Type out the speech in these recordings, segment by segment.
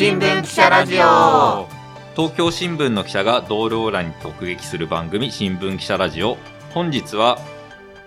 新聞記者ラジオ東京新聞の記者が同僚らに突撃する番組新聞記者ラジオ本日は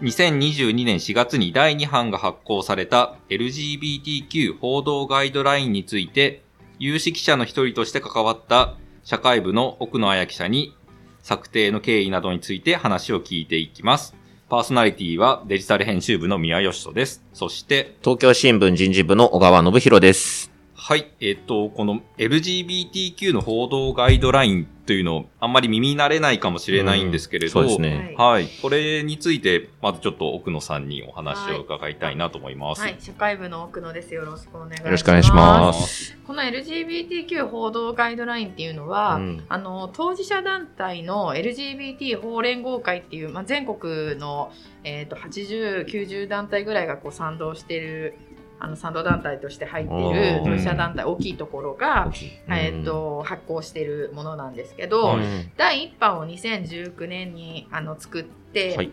2022年4月に第2版が発行された LGBTQ 報道ガイドラインについて有識者の一人として関わった社会部の奥野彩記者に策定の経緯などについて話を聞いていきます。パーソナリティはデジタル編集部の宮義人です。そして、東京新聞人事部の小川信弘です。はい。えっ、と、この LGBTQ の報道ガイドラインというの、あんまり耳慣れないかもしれないんですけれど、そうですね。はい。これについて、まずちょっと奥野さんにお話を伺いたいなと思います。はい、社会部の奥野です。よろしくお願いします。よろしくお願いします。この LGBTQ 報道ガイドラインっていうのは、うんあの当事者団体の LGBT 法連合会っていう、まあ、全国の、えー、と80、90団体ぐらいがこう賛同しているあの賛同団体として入っているうん当事者団体大きいところが、えー、うんと発行しているものなんですけど、第1版を2019年にあの作って、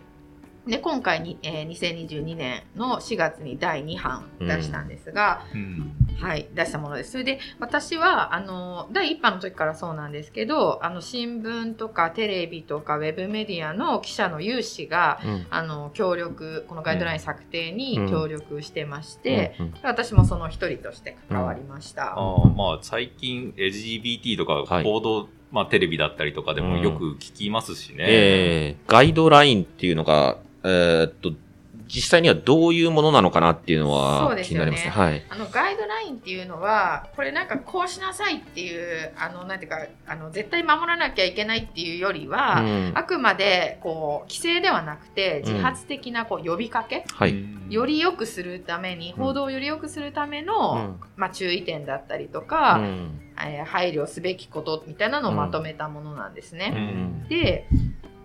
はいで今回に、えー2022年の4月に第2版出したんですが、うん。はい、出したものです。それで私はあの第1版の時からそうなんですけどあの新聞とかテレビとかウェブメディアの記者の有志がうん。あの協力このガイドライン策定にうん。協力してまして、うん私もその一人として関わりました。あーまあ、最近 LGBT とかはい。報道、まあ、テレビだったりとかでもよく聞きますしね。えーガイドラインっていうのが、えーっと、実際にはどういうものなのかなっていうのそは気になりますね。はい。あのガイドラインっていうのはこれなんかこうしなさいっていうあのなんていうかあの絶対守らなきゃいけないっていうよりは、うんあくまでこう規制ではなくて自発的なこう呼びかけ、はい。うんより良くするためにん報道をより良くするためうの、んまあ、注意点だったりとうか、んえー配慮すべきことみたいなのをまとめたものなんですうね。んで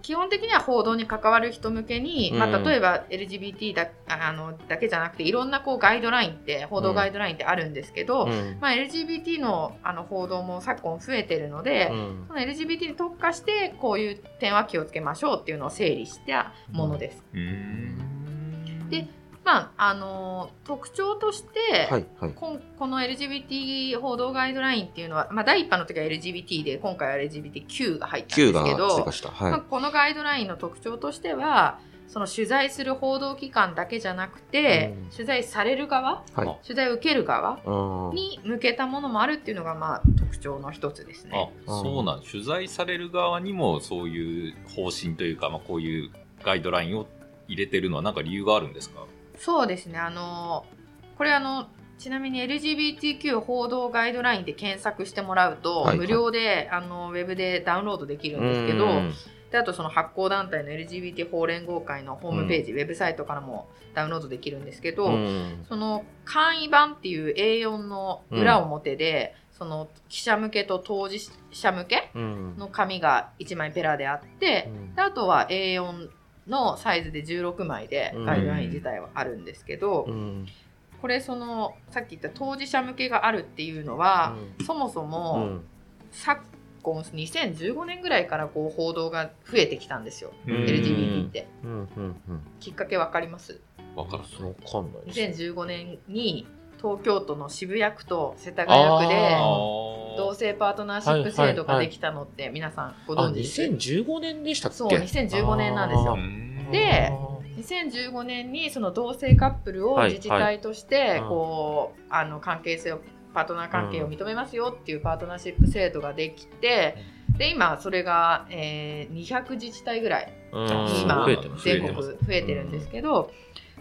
基本的には報道に関わる人向けに、まあ、うん例えば LGBT だあのだけじゃなくていろんなこうガイドラインって報道ガイドラインってあるんですけど、うん。まあ、LGBT のあの報道も昨今増えてるので、うん。その LGBT に特化してこういう点は気をつけましょうっていうのを整理したものです。うん。でまああの特徴として、はい。はい。こんこの LGBT 報道ガイドラインっていうのは、まあ、第1版の時は LGBT で今回は LGBTQ が入ったんで Q がすけど追加した。まあ、はこのガイドラインの特徴としてはその取材する報道機関だけじゃなくて、うん取材される側い。はい。取材を受ける側うんに向けたものもあるっていうのがまあ特徴の一つですあね。そうなん取材される側にもそういう方針というか、まあ、こういうガイドラインを入れてるのは何か理由があるんですか？そうですね。あのこれあのちなみに LGBTQ 報道ガイドラインで検索してもらうと、はい無料であのウェブでダウンロードできるんですけど、うんであとその発行団体の LGBT 法連合会のホームページ、ウェブサイトからもダウンロードできるんですけど、うん。その簡易版っていう A4 の裏表で、その記者向けと当事者向けうん。の紙が1枚ペラであって、であとは A4 のサイズで16枚でうん。ガイドライン自体はあるんですけど、うん。これそのさっき言った当事者向けがあるっていうのは、そもそも、うん。昨今2015年ぐらいからこう報道が増えてきたんですよ、うん。LGBT って。うん。うん。うん。きっかけわかります？わからんないです。2015年に東京都の渋谷区と世田谷区であ同性パートナーシップ制度ができたのって皆さんごあ存知。です2015年でしたっけ？そう2015年なんですよ。うんで2015年にその同性カップルをはい自治体としてうん。こうあの関係性をパートナー関係を認めますよっていうパートナーシップ制度ができてで今それが、えー200自治体ぐらいうん。今全国増えてます。増えてるんですけど、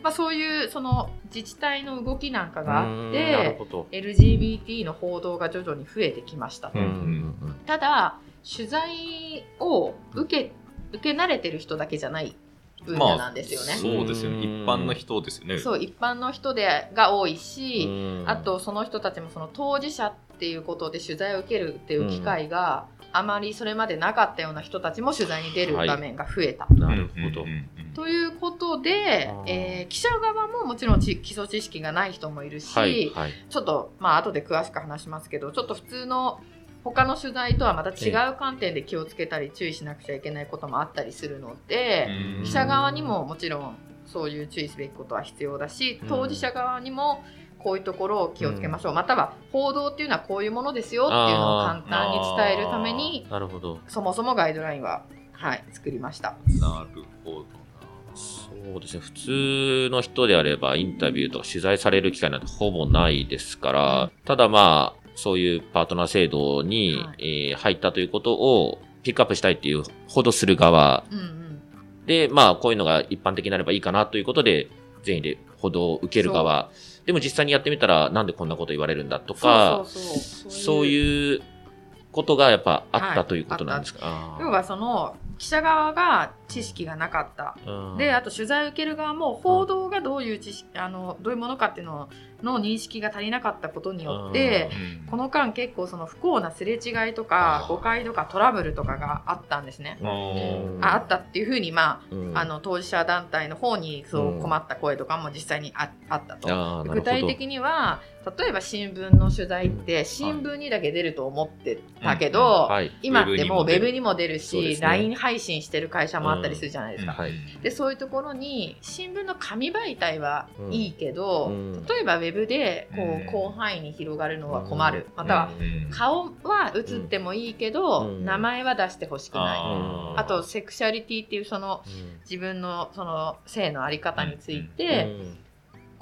まあ、そういうその自治体の動きなんかがあって LGBT の報道が徐々に増えてきましたただ取材を受け受け慣れてる人だけじゃない分野なんですよね。そうですよね。うん一般の人ですよね。そう一般の人でが多いうんし、うんあとその人たちもその当事者っていうことで取材を受けるっていう機会が、あまりそれまでなかったような人たちも取材に出る場面が増えた。なるほど。うんうんうん。ということでえー記者側ももちろんち基礎知識がない人もいるし、はいはい。ちょっとまあ後で詳しく話しますけどちょっと普通の他の取材とはまた違う観点で気をつけたり注意しなくちゃいけないこともあったりするので、うん。記者側にももちろんそういう注意すべきことは必要だしうん。当事者側にもこういうところを気をつけましょう、または報道っていうのはこういうものですよっていうのを簡単に伝えるためになるほど。そもそもガイドラインは、はい、作りました。なるほどな。そうですね。普通の人であればインタビューとか取材される機会なんてほぼないですから、ただまあ、そういうパートナー制度に、はいえー入ったということをピックアップしたいっていうほどする側うんうんで、まあ、こういうのが一般的になればいいかなということで、善意で歩道を受ける側。でも実際にやってみたら、なんでこんなこと言われるんだとか、そういうことがやっぱあっはいたということなんですか？要はその記者側が知識がなかった。うん。であと取材を受ける側も報道がどういう知識あのどういうものかっていうのの認識が足りなかったことによってうん。この間結構その不幸なすれ違いとか誤解とかトラブルとかがあったんですね。うん。ああったっていうふうにまうん。ああの当事者団体の方にそううん困った声とかも実際にああったと。具体的には例えば新聞の取材って新聞にだけ出ると思ってたけど、はい。今ってもうウェブにも出るし、ね。LINE 配信してる会社もあったりするじゃないですか。はい。でそういうところに新聞の紙媒体はいいけど、うん。例えばウェブでこう広範囲に広がるのは困る、またはうん。顔は映ってもいいけど、うん。名前は出してほしくない、あー。あとセクシャリティっていうそのうん。自分のその性のあり方についうん。て、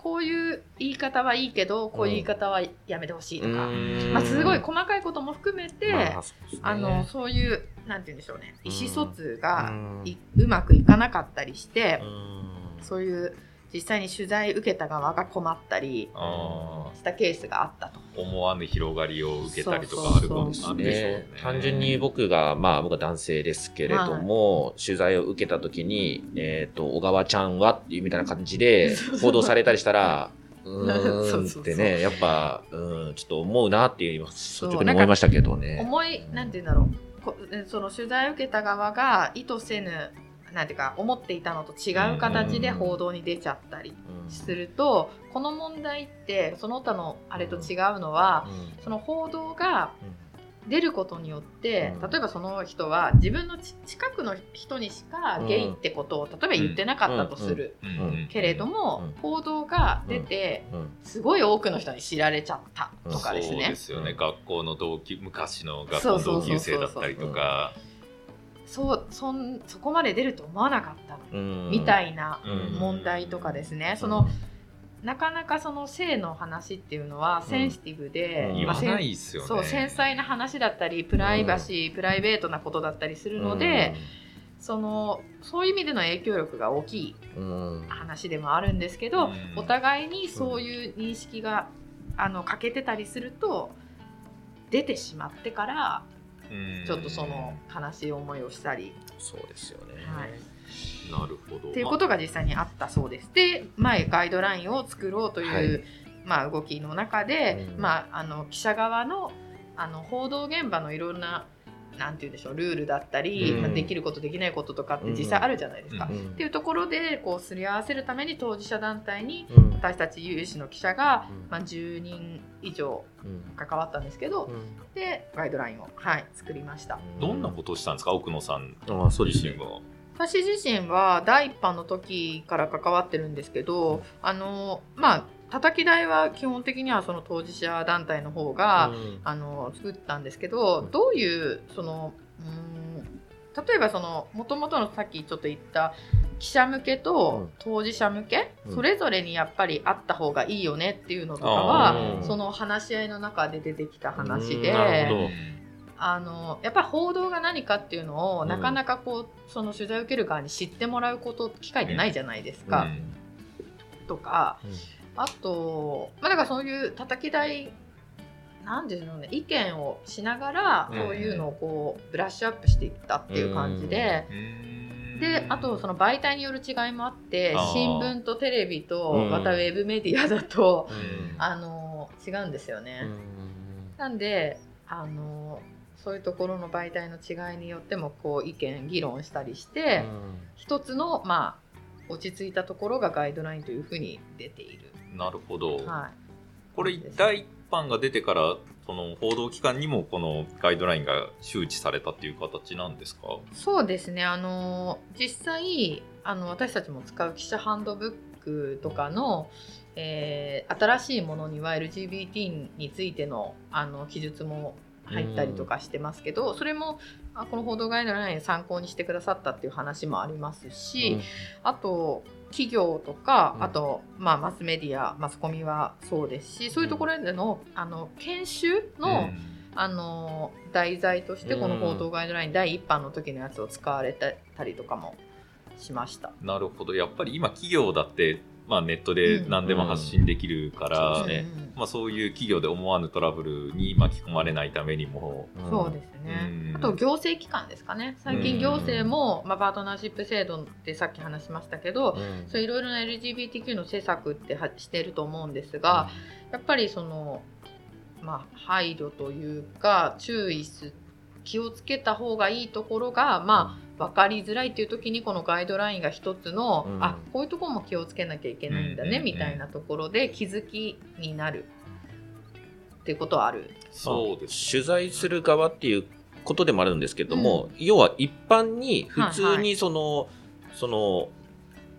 こういう言い方はいいけどこういう言い方はやめてほしいとか、うん。まあ、すごい細かいことも含めて、まあそうね。あのそういうなんて言うんでしょうね。意思疎通がうん。いうまくいかなかったりして、うん。そういう実際に取材受けた側が困ったりあしたケースがあったと。ー思わぬ広がりを受けたりとかあるかもしれないでしょうねね。単純に僕が、まあ僕は男性ですけれども、取材を受けた時に、えっ、と、小川ちゃんはっていうみたいな感じで 報道されたりしたら、うーんってね、やっぱ、うん、ちょっと思うなっていう、率直に思いましたけどね。思いなんて言うんだろうこその取材を受けた側が意図せぬなんていうか思っていたのと違う形で報道に出ちゃったりうん。すると、この問題ってその他のあれと違うのは、うん。その報道が出ることによって、うん。例えばその人は自分のち近くの人にしかゲイってことを例えば言ってなかったとする、けれども、うん。報道が出て、うん。すごい多くの人に知られちゃったとかですそうね。ですよね。学校の同級、昔の学校のそうそうそうそう同級生だったりとか。そうそんそこまで出ると思わなかったうん。みたいなうん。問題とかですね、そのなかなかその性の話っていうのはセンシティブで、うん。言わまあせんないですよね。そう繊細な話だったりプライバシー、プライベートなことだったりするので、そのそういう意味での影響力が大きいうん、うん話でもあるんですけど、うん。お互いにそういう認識が、あの欠けてたりすると出てしまってからうんちょっとその悲しい思いをしたり、そうですよね。はい、なるほど。っていうことが実際にあったそうです。で、前ガイドラインを作ろうという、はいまあ、動きの中で、うんまあ、あの記者側のあの報道現場のいろんななんて言うんでしょうルールだったり、うん。まあ、できることできないこととかって実際あるじゃないですか。うんうん。っていうところでこうすり合わせるために当事者団体にうん。私たち有志の記者が、うん。まあ、10人以上うん。関わったんですけど、でガイドラインを、はい、作りました。どんなことをしたんですか、奥野さん。自身。は。私自身は第一版の時から関わってるんですけどあのまあ叩き台は基本的にはその当事者団体の方が、うん。あの作ったんですけどどういうそのうーん例えばそのもともとのさっきちょっと言った記者向けと当事者向け、うん。それぞれにやっぱりあった方がいいよねっていうのとかは、あー。その話し合いの中で出てきた話うん。で。あのやっぱり報道が何かっていうのを、うん。なかなかこうその取材を受ける側に知ってもらうこと機会ってないじゃないですか、とかあと、まあ、だからそういう叩き台なんでしょうね意見をしながらうん。そういうのをこうブラッシュアップしていったっていう感じで。うん。であとその媒体による違いもあって新聞とテレビとうん。またウェブメディアだと、うん。あの違うんですよね。うん。なんであのそういうところの媒体の違いによってもこう意見議論したりして、一つのまあ落ち着いたところがガイドラインというふうに出ている。なるほど。はこれ第一版が出てからその報道機関にもこのガイドラインが周知されたっていう形なんですか？い、そうですね。あの実際あの私たちも使う記者ハンドブックとかの、えー、新しいものには LGBT についてのあの記述も入ったりとかしてますけど、それもあこの報道ガイドライン参考にしてくださったっていう話もありますし、あと企業とか、あと、まあ、マスメディアマスコミはそうですしそういうところでのあの研修の、あの題材としてこの報道ガイドライン第1版の時のやつを使われたりとかもしました。なるほど。やっぱり今企業だってまあ、ネットで何でも発信できるから、うん。ねまあ、そういう企業で思わぬトラブルに巻き込まれないためにも、そうですね、あと行政機関ですかね。最近行政も、まあ、パートナーシップ制度ってさっき話しましたけど、そういろいろな LGBTQ の施策ってはしてると思うんですが、やっぱりその、まあ、配慮というか注意す気をつけた方がいいところが、まあ、分かりづらいっていう時にこのガイドラインが一つの、うん、あこういうところも気をつけなきゃいけないんだね、みたいなところで気づきになるっていうことはある？そうです、取材する側っていうことでもあるんですけども、うん、要は一般に普通にその、はいはい、その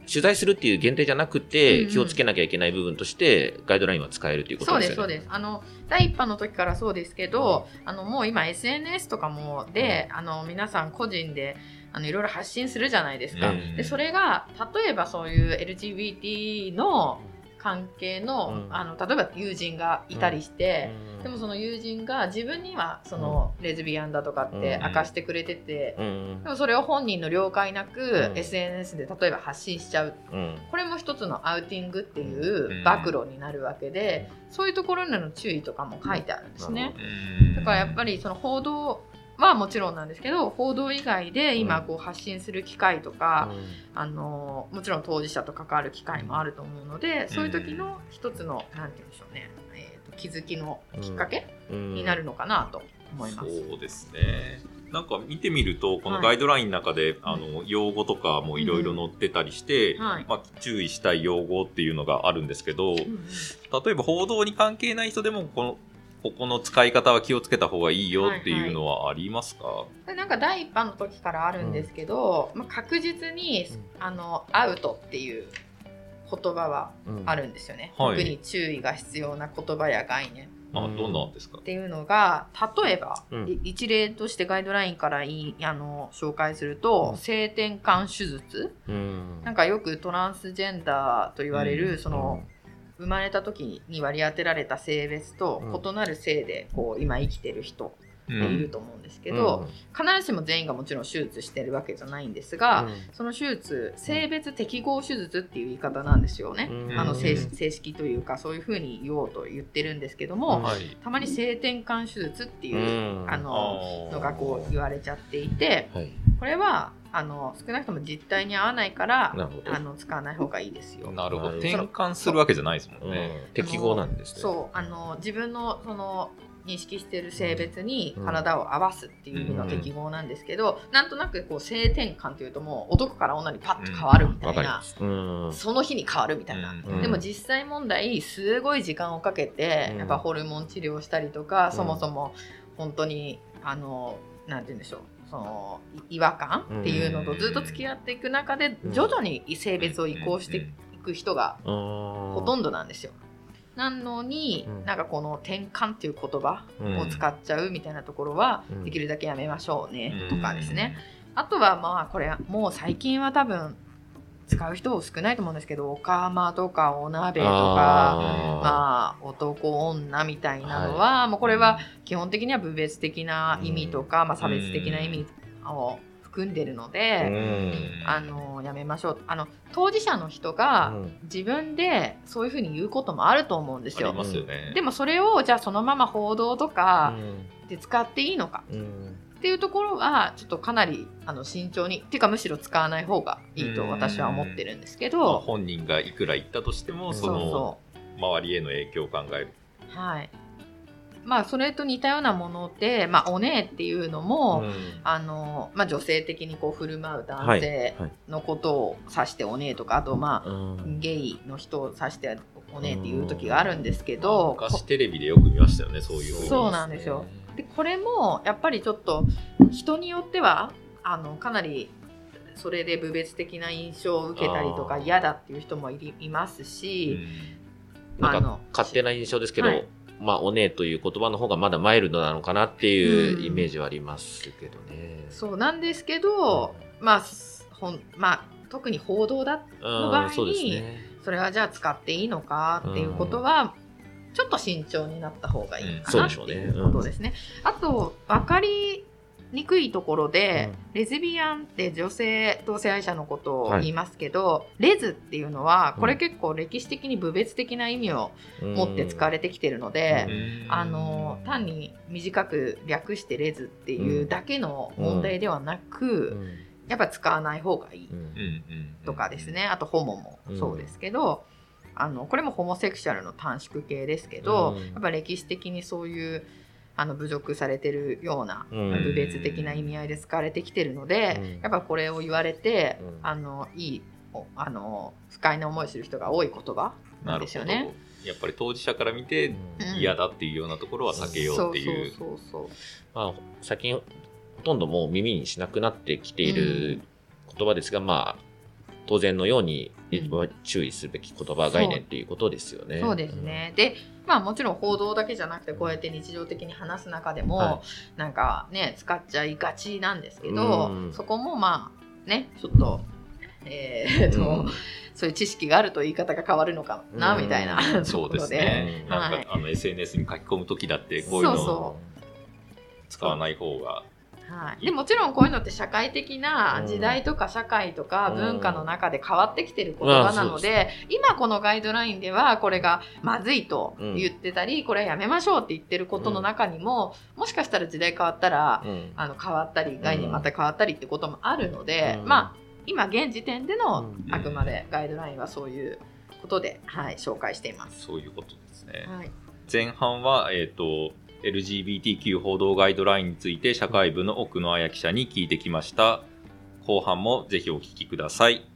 取材するっていう限定じゃなくて、気をつけなきゃいけない部分として、ガイドラインは使えるということですよね。そうです、そうです。あの、第一版の時からそうですけど、うん、あの、もう今 SNS とかもで、うん、あの、皆さん個人で、あのいろいろ発信するじゃないですか。でそれが例えばそういう LGBT の関係の,、あの例えば友人がいたりして、でもその友人が自分にはそのレズビアンだとかって明かしてくれてて、でもそれを本人の了解なく、SNS で例えば発信しちゃう、これも一つのアウティングっていう暴露になるわけで、そういうところへの注意とかも書いてあるんですね。だからやっぱりその報道はもちろんなんですけど報道以外で今こう発信する機会とか、うん、あのもちろん当事者と関わる機会もあると思うので、そういう時の一つの何て言うんでしょうね、えーと、気づきのきっかけ、になるのかなと思います。そうですね。なんか見てみるとこのガイドラインの中で、はい、あの用語とかもいろいろ載ってたりして、まあ、注意したい用語っていうのがあるんですけど、うん、例えば報道に関係ない人でもこのここの使い方は気をつけた方がいいよっていうのはありますか、はい。はい、なんか第一版の時からあるんですけど、うん、まあ、確実に、あのアウトっていう言葉はあるんですよね、うん。はい、特に注意が必要な言葉や概念。あどんなんですか？っていうのが例えば、うん、一例としてガイドラインからいあの紹介すると、うん、性転換手術、うん、なんかよくトランスジェンダーと言われる、その、生まれた時に割り当てられた性別と異なる性でこう今生きてる人いると思うんですけど、必ずしも全員がもちろん手術してるわけじゃないんですが、その手術性別適合手術っていう言い方なんですよね、あの正式というかそういうふうに言おうと言ってるんですけども、たまに性転換手術っていう、あののがこう言われちゃっていて、これはあの少なくとも実態に合わないからあの使わない方がいいですよ。なるほど。転換するわけじゃないですもんね。適合なんですね。そうあの自分のその認識している性別に体を合わすっていう意味の適合なんですけど、うん、なんとなくこう性転換というともう男から女にパッと変わるみたいな、うん、その日に変わるみたいな、うん、でも実際問題すごい時間をかけてやっぱホルモン治療したりとか、そもそも本当にあのなんて言うんでしょうその違和感っていうのとずっと付き合っていく中で徐々に性別を移行していく人がほとんどなんですよ。なのに、なんかこの転換っていう言葉を使っちゃうみたいなところは、できるだけやめましょうねとかですね。あとはまあこれもう最近は多分使う人少ないと思うんですけどおかまとかお鍋とかまあ男女みたいなのは、はい、もうこれは基本的には部別的な意味とか、まあ、差別的な意味を含んでるので、あのやめましょう。あの当事者の人が自分でそういうふうに言うこともあると思うんですよ。よね、でもそれをじゃあそのまま報道とかで使っていいのか。っていうところはちょっとかなりあの慎重にっていうかむしろ使わない方がいいと私は思ってるんですけど、まあ、本人がいくら言ったとしてもその周りへの影響を考える。はい。まあ、それと似たようなもので、まあ、お姉っていうのも、うん、あのまあ、女性的にこう振る舞う男性のことを指してお姉とか、あと、まあ、ゲイの人を指してお姉っていう時があるんですけど、昔テレビでよく見ましたよねそういうそうなんですよでこれもやっぱりちょっと人によってはあのかなりそれで部別的な印象を受けたりとか嫌だっていう人もいますし、なんか勝手な印象ですけど、はい、まあ、おねえという言葉の方がまだマイルドなのかなっていうイメージはありますけどね。うん、そうなんですけど、うん、まあ、ほん、まあ、特に報道だの場合に、ね、それはじゃあ使っていいのかっていうことは、ちょっと慎重になった方がいいかなっていうことですね。あと分かりにくいところで、うん、レズビアンって女性同性愛者のことを言いますけど、はい、レズっていうのはこれ結構歴史的に部別的な意味を持って使われてきてるので、あの単に短く略してレズっていうだけの問題ではなく、やっぱ使わない方がいいとかですね。あとホモもそうですけど。あのこれもホモセクシャルの短縮系ですけど、やっぱ歴史的にそういうあの侮辱されてるような部別的な意味合いで使われてきてるので、うん、やっぱこれを言われて、うん、あのいいあの不快な思いする人が多い言葉なんですよね。やっぱり当事者から見て嫌だっていうようなところは避けようっていう。まあ、最近ほとんどもう耳にしなくなってきている言葉ですが、まあ当然のように注意すべき言葉概念っていうことですよね。そうですね。で、まあもちろん報道だけじゃなくてこうやって日常的に話す中でも、はい、なんかね使っちゃいがちなんですけど、そこもまあねちょっとえー、と、そういう知識があると言い方が変わるのかな、みたいなそうですね。なんか、あの SNS に書き込む時だってこういうのを使わない方がはい、でもちろんこういうのって社会的な時代とか社会とか文化の中で変わってきてる言葉なので、今このガイドラインではこれがまずいと言ってたり、これはやめましょうって言ってることの中にも、もしかしたら時代変わったら、あの変わったり概念また変わったりってこともあるので、まあ今現時点でのあくまでガイドラインはそういうことで、はい、紹介しています。そういうことですね。はい、前半は、えっ、ー、と LGBTQ 報道ガイドラインについて社会部の奥野彩記者に聞いてきました。後半もぜひお聞きください。